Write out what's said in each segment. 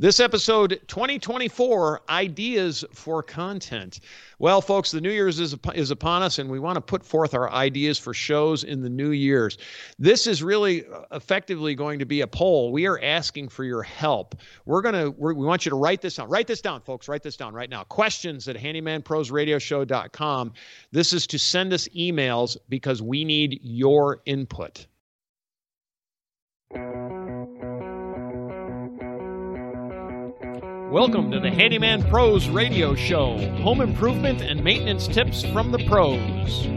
This episode 2024 Ideas for Content. Well, folks, the New Year's is, is upon us, and we want to put forth our ideas for shows in the New Year's. This is really uh, effectively going to be a poll. We are asking for your help. We're going to, we want you to write this down. Write this down, folks. Write this down right now. Questions at handymanprosradioshow.com. This is to send us emails because we need your input. Welcome to the Handyman Pros Radio Show home improvement and maintenance tips from the pros.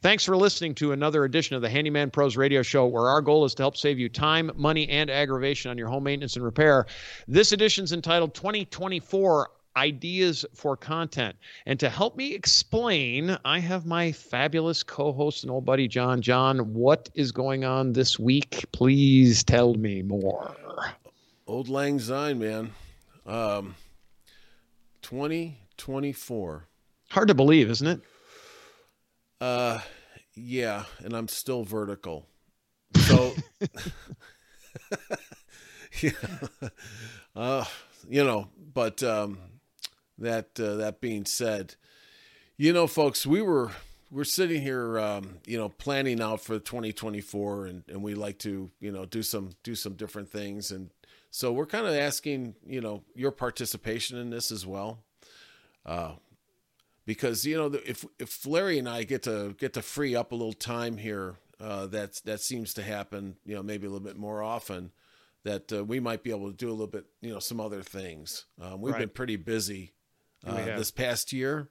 Thanks for listening to another edition of the Handyman Pros Radio Show, where our goal is to help save you time, money, and aggravation on your home maintenance and repair. This edition is entitled 2024 ideas for content. And to help me explain, I have my fabulous co host and old buddy, John. John, what is going on this week? Please tell me more. Auld Lang Syne, man. Um, 2024. Hard to believe, isn't it? Uh, yeah, and I'm still vertical. So, yeah, uh, you know, but um, that uh, that being said, you know, folks, we were we're sitting here, um, you know, planning out for 2024, and and we like to, you know, do some do some different things, and so we're kind of asking, you know, your participation in this as well, uh, because you know, if if Larry and I get to get to free up a little time here, uh, that that seems to happen, you know, maybe a little bit more often that uh, we might be able to do a little bit, you know, some other things. Um, we've right. been pretty busy uh, this past year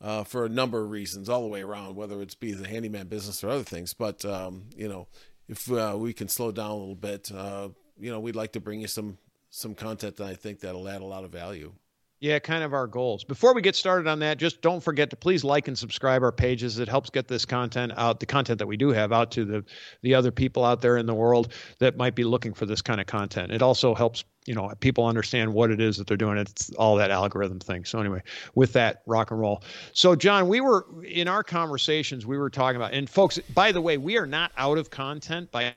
uh, for a number of reasons, all the way around, whether it's be the handyman business or other things. But um, you know, if uh, we can slow down a little bit, uh, you know, we'd like to bring you some some content that I think that'll add a lot of value. Yeah, kind of our goals. Before we get started on that, just don't forget to please like and subscribe our pages. It helps get this content out, the content that we do have out to the the other people out there in the world that might be looking for this kind of content. It also helps you know people understand what it is that they're doing it's all that algorithm thing so anyway with that rock and roll so john we were in our conversations we were talking about and folks by the way we are not out of content by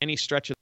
any stretch of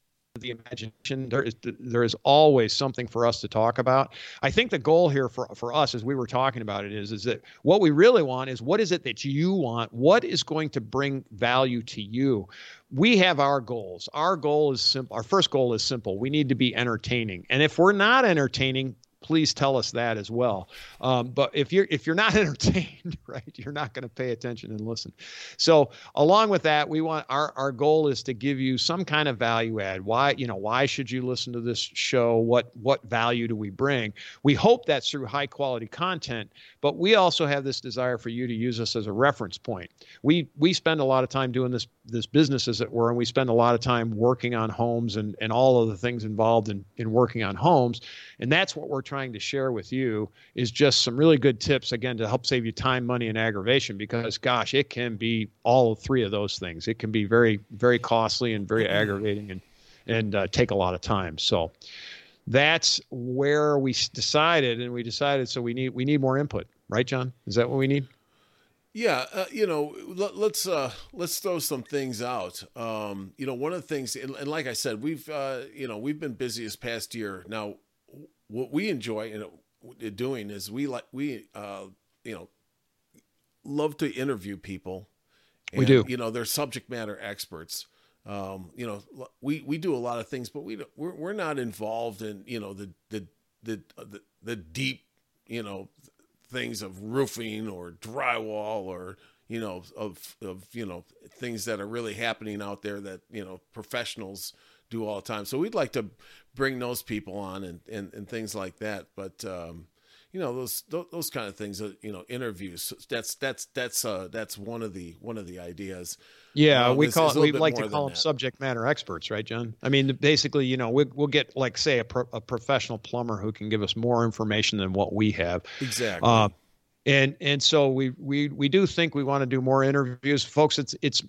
the imagination. There is there is always something for us to talk about. I think the goal here for for us, as we were talking about it, is is that what we really want is what is it that you want? What is going to bring value to you? We have our goals. Our goal is simple. Our first goal is simple. We need to be entertaining. And if we're not entertaining, please tell us that as well. Um, but if you're if you're not entertained, right, you're not going to pay attention and listen. So along with that, we want our our goal is to give you some kind of value add. Why you know why should you listen to this show? What what value do we bring? We hope that's through high quality content, but we also have this desire for you to use us as a reference point. We we spend a lot of time doing this this business as it were, and we spend a lot of time working on homes and and all of the things involved in in working on homes, and that's what we're trying to share with you is just some really good tips again to help save you time, money, and aggravation. Because gosh, it can be all three of those things. It can be very, very costly and very aggravating and and uh, take a lot of time. So that's where we decided, and we decided so we need we need more input, right, John? Is that what we need? Yeah, uh, you know, let, us let's, uh, let's throw some things out. Um, you know, one of the things, and, and like I said, we've uh, you know we've been busy this past year. Now, what we enjoy in doing is we like we uh, you know love to interview people. And, we do. You know, they're subject matter experts. Um, you know, we we do a lot of things, but we we're we're not involved in you know the the the the, the deep you know things of roofing or drywall or you know of of you know things that are really happening out there that you know professionals do all the time. So we'd like to bring those people on and, and, and things like that. But, um, you know, those, those, those kind of things, you know, interviews, that's, that's, that's, uh, that's one of the, one of the ideas. Yeah. Uh, we call it, we like to call them that. subject matter experts, right, John? I mean, basically, you know, we, we'll get like, say a, pro, a professional plumber who can give us more information than what we have. Exactly. Uh, and and so we we we do think we want to do more interviews. Folks it's it's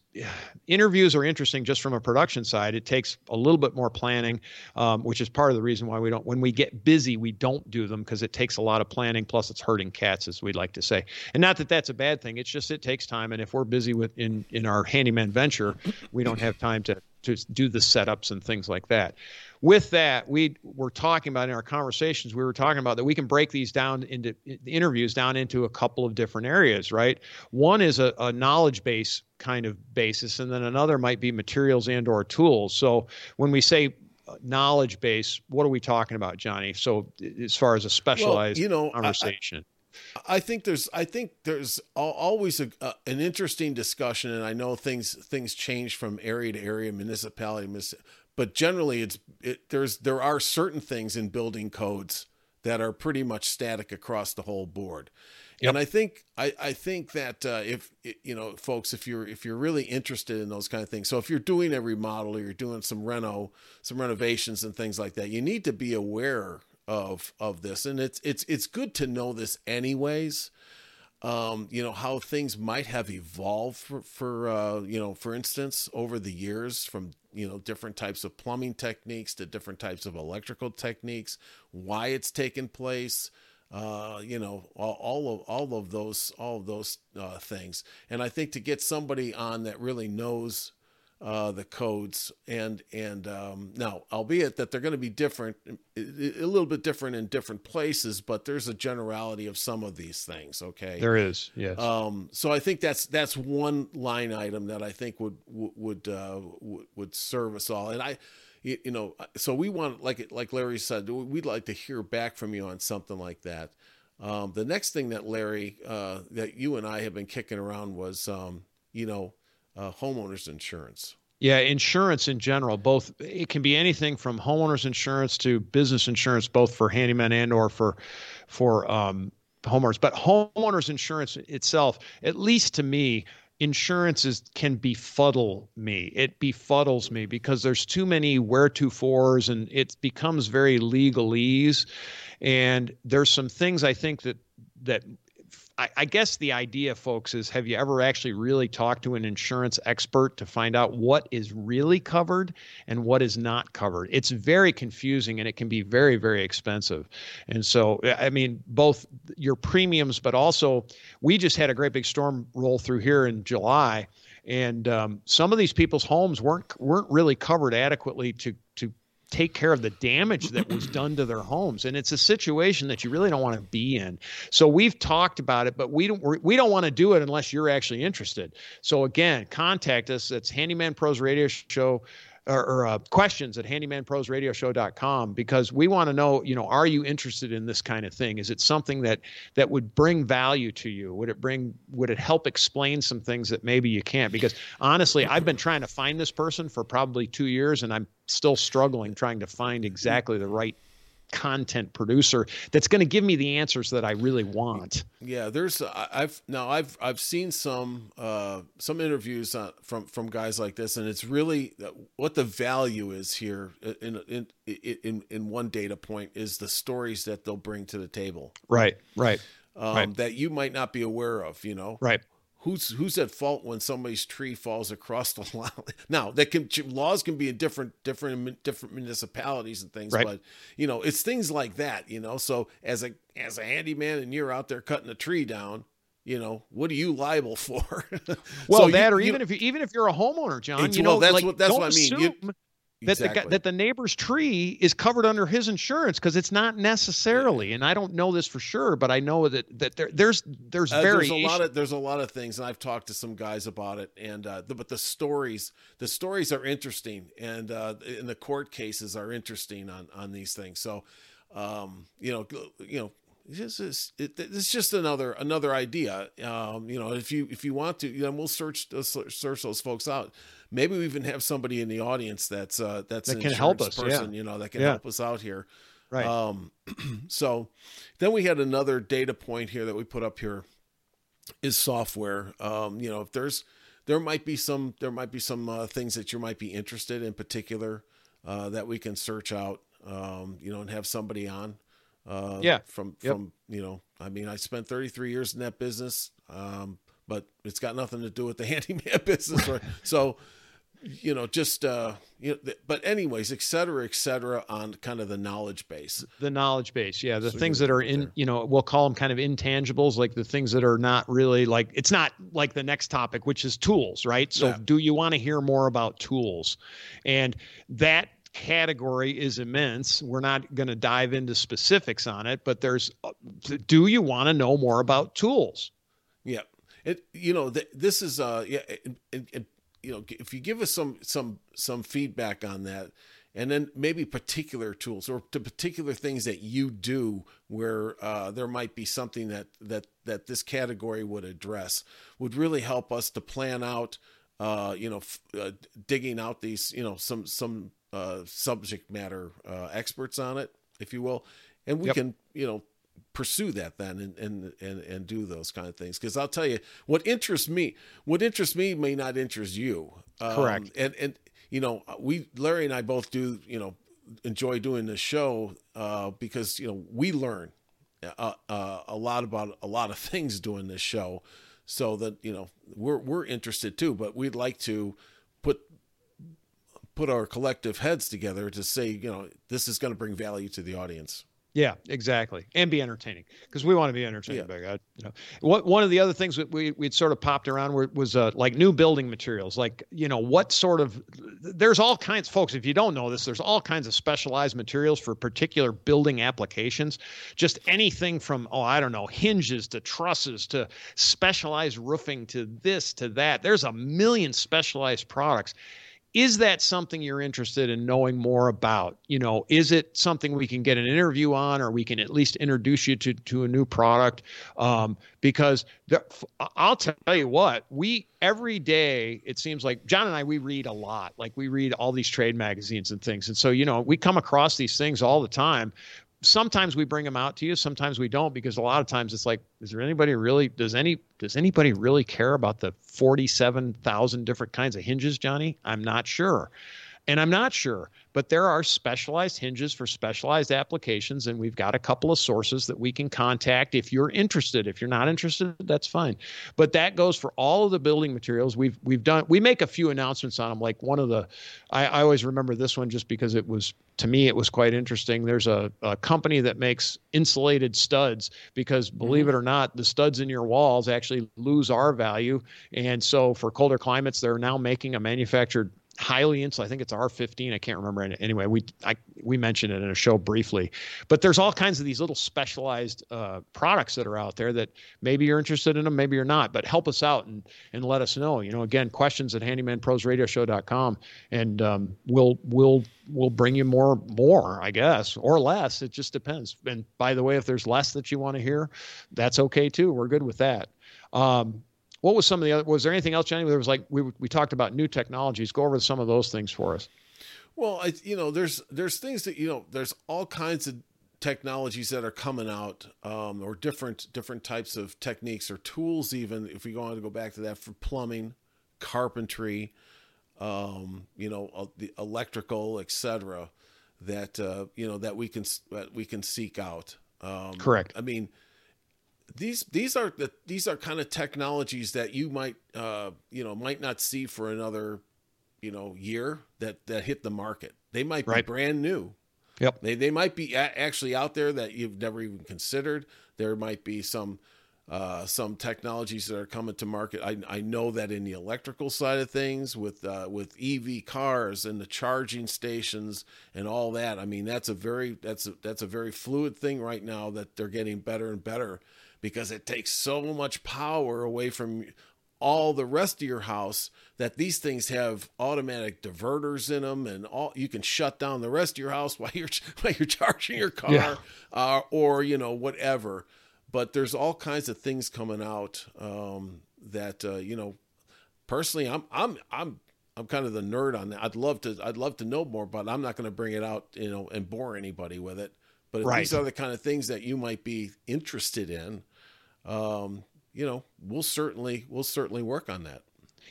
interviews are interesting just from a production side. It takes a little bit more planning um, which is part of the reason why we don't when we get busy we don't do them because it takes a lot of planning. Plus it's hurting cats as we'd like to say. And not that that's a bad thing. It's just it takes time. And if we're busy with in in our handyman venture we don't have time to to do the setups and things like that. With that, we were talking about in our conversations, we were talking about that we can break these down into interviews down into a couple of different areas, right? One is a, a knowledge base kind of basis, and then another might be materials and or tools. So when we say uh, knowledge base, what are we talking about, Johnny? So as far as a specialized well, you know, conversation. I, I, think there's I think there's always a, a, an interesting discussion, and I know things things change from area to area, municipality, but generally it's it, there's there are certain things in building codes that are pretty much static across the whole board. Yep. And I think I, I think that uh, if you know, folks, if you're if you're really interested in those kind of things, so if you're doing a remodel or you're doing some reno, some renovations and things like that, you need to be aware of of this. And it's it's it's good to know this anyways. Um, you know how things might have evolved for, for uh, you know, for instance, over the years from you know different types of plumbing techniques to different types of electrical techniques, why it's taken place uh, you know, all, all, of all of those all of those uh, things. And I think to get somebody on that really knows uh, the codes and and um, now, albeit that they're going to be different, a little bit different in different places, but there's a generality of some of these things. Okay, there is. Yes. Um, so I think that's that's one line item that I think would would uh, would, serve us all. And I you, you know, so we want, like like Larry said, we'd like to hear back from you on something like that. Um, the next thing that Larry, uh, that you and I have been kicking around was, um, you know, uh, homeowners insurance. Yeah, insurance in general, both it can be anything from homeowners insurance to business insurance, both for handyman and or for for um, homeowners. But homeowners insurance itself, at least to me, insurance is can befuddle me. It befuddles me because there's too many where to fors and it becomes very legalese. And there's some things I think that that I, I, guess the idea, folks, is have you ever actually really talked to an insurance expert to find out what is really covered and what is not covered? It's very confusing and it can be very, very expensive. And so, I mean, both your premiums, but also we just had a great big storm roll through here in July. And um, some of these people's homes weren't weren't really covered adequately to to take care of the damage that was done to their homes. And it's a situation that you really don't want to be in. So we've talked about it but we don't we don't want to do it unless you're actually interested. So again contact us. It's handyman pros radio show or, or uh, questions at handymanprosradioshow.com because we want to know, you know, are you interested in this kind of thing? Is it something that that would bring value to you? Would it bring would it help explain some things that maybe you can't? Because honestly, I've been trying to find this person for probably 2 years and I'm still struggling trying to find exactly the right content producer that's going to give me the answers that I really want. Yeah, there's I've now I've I've seen some uh some interviews uh, from from guys like this and it's really uh, what the value is here in in in in one data point is the stories that they'll bring to the table. Right, right. Um, right. that you might not be aware of, you know. Right who's who's at fault when somebody's tree falls across the line? Now, that can laws can be in different different different municipalities and things, right. but you know, it's things like that. You know, so as a as a handyman and you're out there cutting a tree down, you know, what are you liable for? well, so that you, or even you, if you, even if you're a homeowner, John, you know, well, that's like, what that's what I mean. You, that exactly. the that the neighbor's tree is covered under his insurance because it's not necessarily and I don't know this for sure but I know that that there, there's there's uh, there's a lot of there's a lot of things and I've talked to some guys about it and uh, the, but the stories the stories are interesting and uh, and the court cases are interesting on on these things. So um, you know you know this is it, it's just another another idea. Um, you know if you if you want to you know we'll search uh, search those folks out maybe we even have somebody in the audience that's uh, that's that an can help us, person, yeah. you know, that can yeah. help us out here. Right. Um, so then we had another data point here that we put up here is software. Um, you know, if there's there might be some there might be some uh, things that you might be interested in particular uh, that we can search out. Um, you know, and have somebody on. Uh, yeah. From yep. from you know, I mean, I spent 33 years in that business. Um, but it's got nothing to do with the handyman business. Right? so you know, just uh, you know, but anyways, et cetera, et cetera, on kind of the knowledge base. The knowledge base, yeah, the so things that are in, there. you know, we'll call them kind of intangibles, like the things that are not really like it's not like the next topic, which is tools, right? So, yeah. do you want to hear more about tools? And that category is immense. We're not going to dive into specifics on it, but there's uh, do you want to know more about tools? Yeah. It you know th- this is uh yeah it, it, it, you know if you give us some some some feedback on that and then maybe particular tools or to particular things that you do where uh, there might be something that that that this category would address would really help us to plan out uh, you know f- uh, digging out these you know some some uh, subject matter uh, experts on it, if you will, and we yep. can you know pursue that then and and and, and do those kind of things. Because I'll tell you what interests me what interests me may not interest you. Um, correct. and and you know we Larry and I both do you know enjoy doing this show uh, because you know we learn uh, uh, a lot about a lot of things doing this show. So that you know we're we're interested too but we'd like to put put our collective heads together to say, you know, this is going to bring value to the audience. Yeah, exactly, and be entertaining because we want to be entertaining. Yeah. You know, what one of the other things that we we'd sort of popped around were, was uh, like new building materials. Like you know, what sort of there's all kinds, folks. If you don't know this, there's all kinds of specialized materials for particular building applications. Just anything from oh, I don't know, hinges to trusses to specialized roofing to this to that. There's a million specialized products is that something you're interested in knowing more about? You know is it something we can get an interview on or we can at least introduce you to to a new product? Um, because the, i'll tell you what we every day it seems like john and i we read a lot. Like we read all these trade magazines and things. And so you know we come across these things all the time sometimes we bring them out to you sometimes we don't because a lot of times it's like is there anybody really does any does anybody really care about the 47,000 different kinds of hinges Johnny? I'm not sure and I'm not sure, but there are specialized hinges for specialized applications, and we've got a couple of sources that we can contact if you're interested. If you're not interested, that's fine. But that goes for all of the building materials. We've we've done we make a few announcements on them. Like one of the, I, I always remember this one just because it was to me it was quite interesting. There's a, a company that makes insulated studs because believe mm-hmm. it or not, the studs in your walls actually lose R value, and so for colder climates, they're now making a manufactured highly insulated. I think it's R15. I can't remember. Anyway, we I, we mentioned it in a show briefly, but there's all kinds of these little specialized uh, products that are out there that maybe you're interested in them, maybe you're not. But help us out and and let us know. You know, again, questions at handymanprosradioshow.com, and um, we'll we'll we'll bring you more more, I guess, or less. It just depends. And by the way, if there's less that you want to hear, that's okay too. We're good with that. Um, what was some of the other was there anything else Johnny there was like we we talked about new technologies? Go over some of those things for us. Well I, you know there's there's things that you know there's all kinds of technologies that are coming out um, or different different types of techniques or tools even if we go on to go back to that for plumbing carpentry um, you know uh, the electrical etc that uh, you know that we can that we can seek out. Um, correct. I mean these these are the these are kind of technologies that you might uh, you know might not see for another you know year that that hit the market. They might be right. brand new. Yep. They they might be a- actually out there that you've never even considered. There might be some uh, some technologies that are coming to market. I, I know that in the electrical side of things, with uh, with EV cars and the charging stations and all that. I mean, that's a very that's a, that's a very fluid thing right now that they're getting better and better because it takes so much power away from all the rest of your house that these things have automatic diverters in them and all you can shut down the rest of your house while you're while you're charging your car yeah. uh, or you know whatever but there's all kinds of things coming out um, that uh, you know personally I'm I'm I'm I'm kind of the nerd on that. I'd love to I'd love to know more, but I'm not going to bring it out, you know, and bore anybody with it. But if right. these are the kind of things that you might be interested in, um, you know, we'll certainly we'll certainly work on that.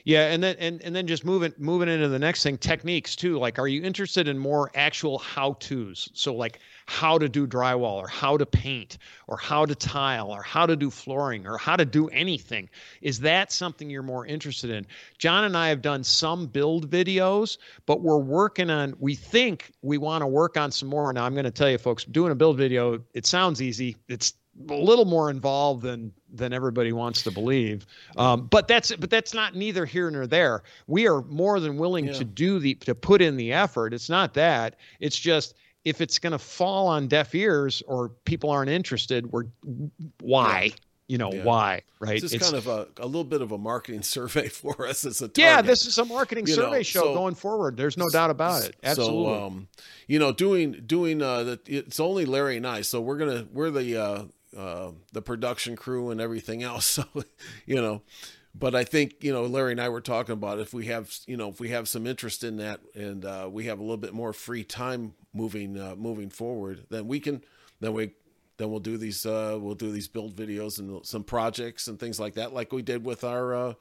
Yeah, and then and, and then just moving moving into the next thing, techniques too. Like, are you interested in more actual how tos? So like how to do drywall or how to paint or how to tile or how to do flooring or how to do anything. Is that something you're more interested in? John and I have done some build videos, but we're working on. We think we want to work on some more. Now I'm going to tell you, folks, doing a build video. It sounds easy. It's a little more involved than than everybody wants to believe. Um, but that's but that's not neither here nor there. We are more than willing yeah. to do the to put in the effort. It's not that. It's just if it's going to fall on deaf ears or people aren't interested, we're why. Yeah. You know yeah. why, right? This is kind of a, a little bit of a marketing survey for us as a target. yeah. This is a marketing you survey know, show so, going forward. There's no doubt about it. Absolutely. So, um, you know, doing doing uh, the, it's only Larry and I, so we're gonna we're the uh, uh, the production crew and everything else. So, you know, but I think you know Larry and I were talking about if we have you know if we have some interest in that and uh, we have a little bit more free time moving uh, moving forward, then we can then we then we'll do these uh, we'll do these build videos and some projects and things like that, like we did with our uh,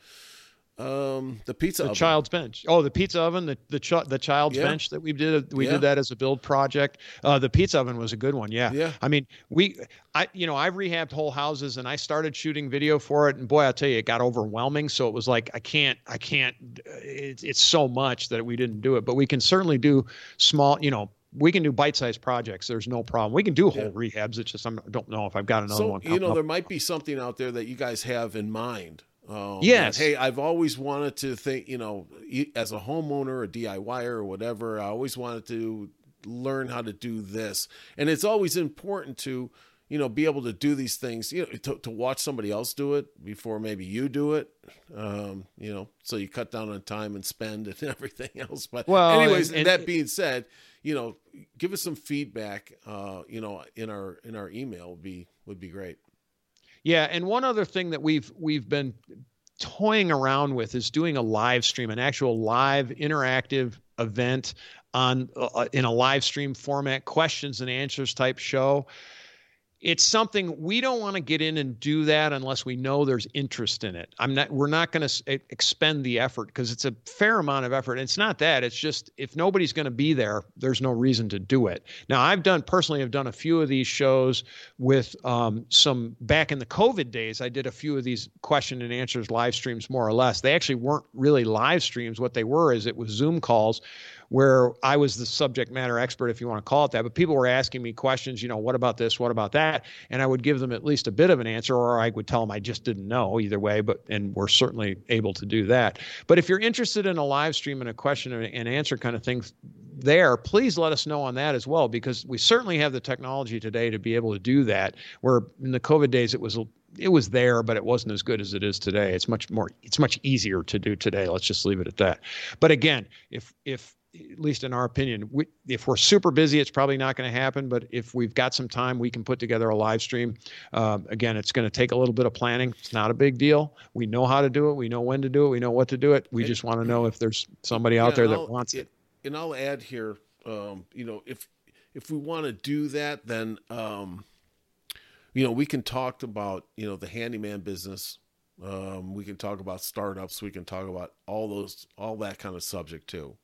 um, the pizza the oven. child's bench. Oh, the pizza oven, the the, ch- the child's yeah. bench that we did. We yeah. did that as a build project. Uh, the pizza oven was a good one. Yeah. Yeah. I mean, we, I, you know, I've rehabbed whole houses and I started shooting video for it, and boy, I'll tell you, it got overwhelming. So it was like, I can't, I can't. It's it's so much that we didn't do it, but we can certainly do small, you know, we can do bite-sized projects. There's no problem. We can do whole yeah. rehabs. It's just I don't know if I've got another so, one. You know, up. there might be something out there that you guys have in mind um, yes. hey, I've always wanted to think, you know, as a homeowner, a DIYer, or whatever, I always wanted to learn how to do this. And it's always important to, you know, be able to do these things, you know, to, to watch somebody else do it before maybe you do it. Um, you know, so you cut down on time and spend and everything else. But, well, anyways, and, and that being said, you know, give us some feedback, uh, you know, in our in our email would be would be great. Yeah, and one other thing that we've we've been toying around with is doing a live stream, an actual live interactive event on uh, in a live stream format, questions and answers type show it's something we don't want to get in and do that unless we know there's interest in it. I'm not we're not going to expend the effort because it's a fair amount of effort. It's not that, it's just if nobody's going to be there, there's no reason to do it. Now, I've done personally I've done a few of these shows with um, some back in the COVID days, I did a few of these question and answers live streams more or less. They actually weren't really live streams. What they were is it was Zoom calls where I was the subject matter expert, if you want to call it that. But people were asking me questions, you know, what about this? What about that? And I would give them at least a bit of an answer, or I would tell them I just didn't know either way. But and we're certainly able to do that. But if you're interested in a live stream and a question and answer kind of thing there, please let us know on that as well, because we certainly have the technology today to be able to do that. Where in the COVID days, it was it was there, but it wasn't as good as it is today. It's much more, it's much easier to do today. Let's just leave it at that. But again, if if at least in our opinion, we, if we're super busy, it's probably not going to happen. But if we've got some time, we can put together a live stream. Um, again, it's going to take a little bit of planning. It's not a big deal. We know how to do it. We know when to do it. We know what to do it. We just want to know if there's somebody out there that I'll, wants it. And I'll add here, um, you know, if if we want to do that, then um, you know we can talk about you know the handyman business. Um, we can talk about startups. We can talk about all those all that kind of subject too.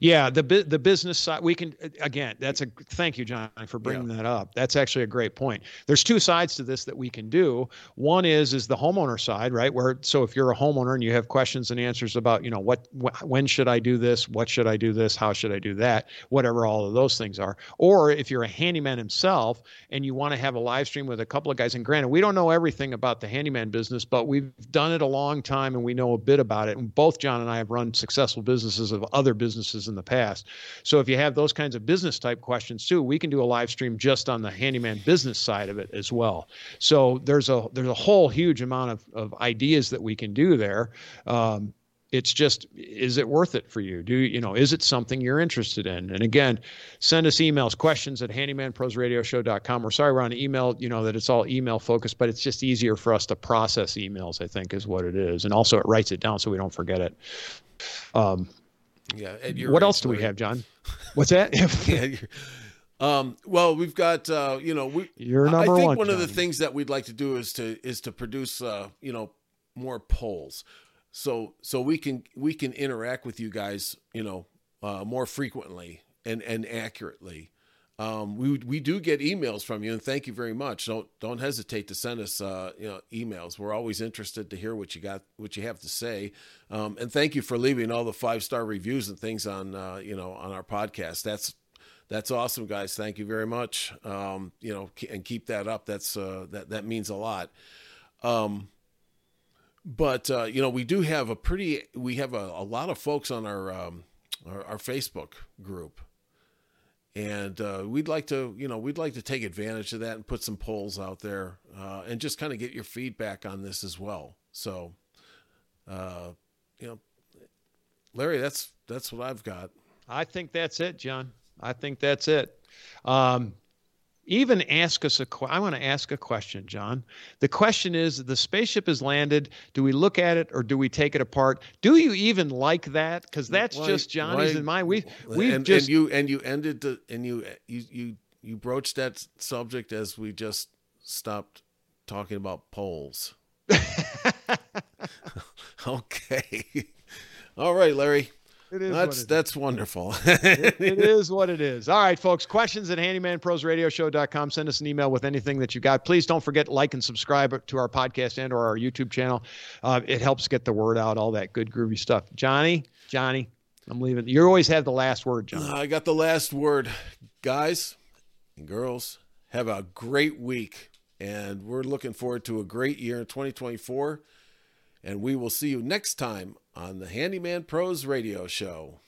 Yeah, the the business side we can again. That's a thank you, John, for bringing yeah. that up. That's actually a great point. There's two sides to this that we can do. One is is the homeowner side, right? Where so if you're a homeowner and you have questions and answers about you know what wh- when should I do this, what should I do this, how should I do that, whatever all of those things are. Or if you're a handyman himself and you want to have a live stream with a couple of guys, and granted we don't know everything about the handyman business, but we've done it a long time and we know a bit about it. And both John and I have run successful businesses of other businesses businesses in the past. So if you have those kinds of business type questions too, we can do a live stream just on the handyman business side of it as well. So there's a there's a whole huge amount of, of ideas that we can do there. Um, it's just is it worth it for you do you know is it something you're interested in and again send us emails questions at handymanprosradioshow.com we're sorry we're on email you know that it's all email focused but it's just easier for us to process emails i think is what it is and also it writes it down so we don't forget it um, yeah. what else do we have, John? What's that? yeah. Um, well, we've got uh, you know we. You're number I think one, one of the things that we'd like to do is to is to produce uh, you know more polls. so so we can we can interact with you guys, you know, uh, more frequently and and accurately. Um, we we do get emails from you, and thank you very much. Don't don't hesitate to send us uh, you know emails. We're always interested to hear what you got, what you have to say, um, and thank you for leaving all the five star reviews and things on uh, you know on our podcast. That's that's awesome, guys. Thank you very much. Um, you know, and keep that up. That's uh, that that means a lot. Um, but uh, you know, we do have a pretty we have a, a lot of folks on our um, our, our Facebook group and uh, we'd like to you know we'd like to take advantage of that and put some polls out there uh, and just kind of get your feedback on this as well. So uh, you know larry that's that's what i've got. I think that's it john. I think that's it. Um, even ask us a I want to ask a question, John. The question is the spaceship has landed. Do we look at it or do we take it apart? Do you even like that? Because that's why, just Johnny's why, and mine. We we and, just and you and you ended the and you you you you broached that subject as we just stopped talking about polls. okay. All right, Larry. It is that's that's wonderful. it, it is what it is. All right, folks. Questions at handymanprosradioshow.com. Send us an email with anything that you got. Please don't forget like and subscribe to our podcast and or our YouTube channel. Uh, it helps get the word out. All that good groovy stuff. Johnny, Johnny, I'm leaving. You always have the last word, John. I got the last word, guys and girls. Have a great week, and we're looking forward to a great year in 2024. And we will see you next time on the Handyman Pros Radio Show.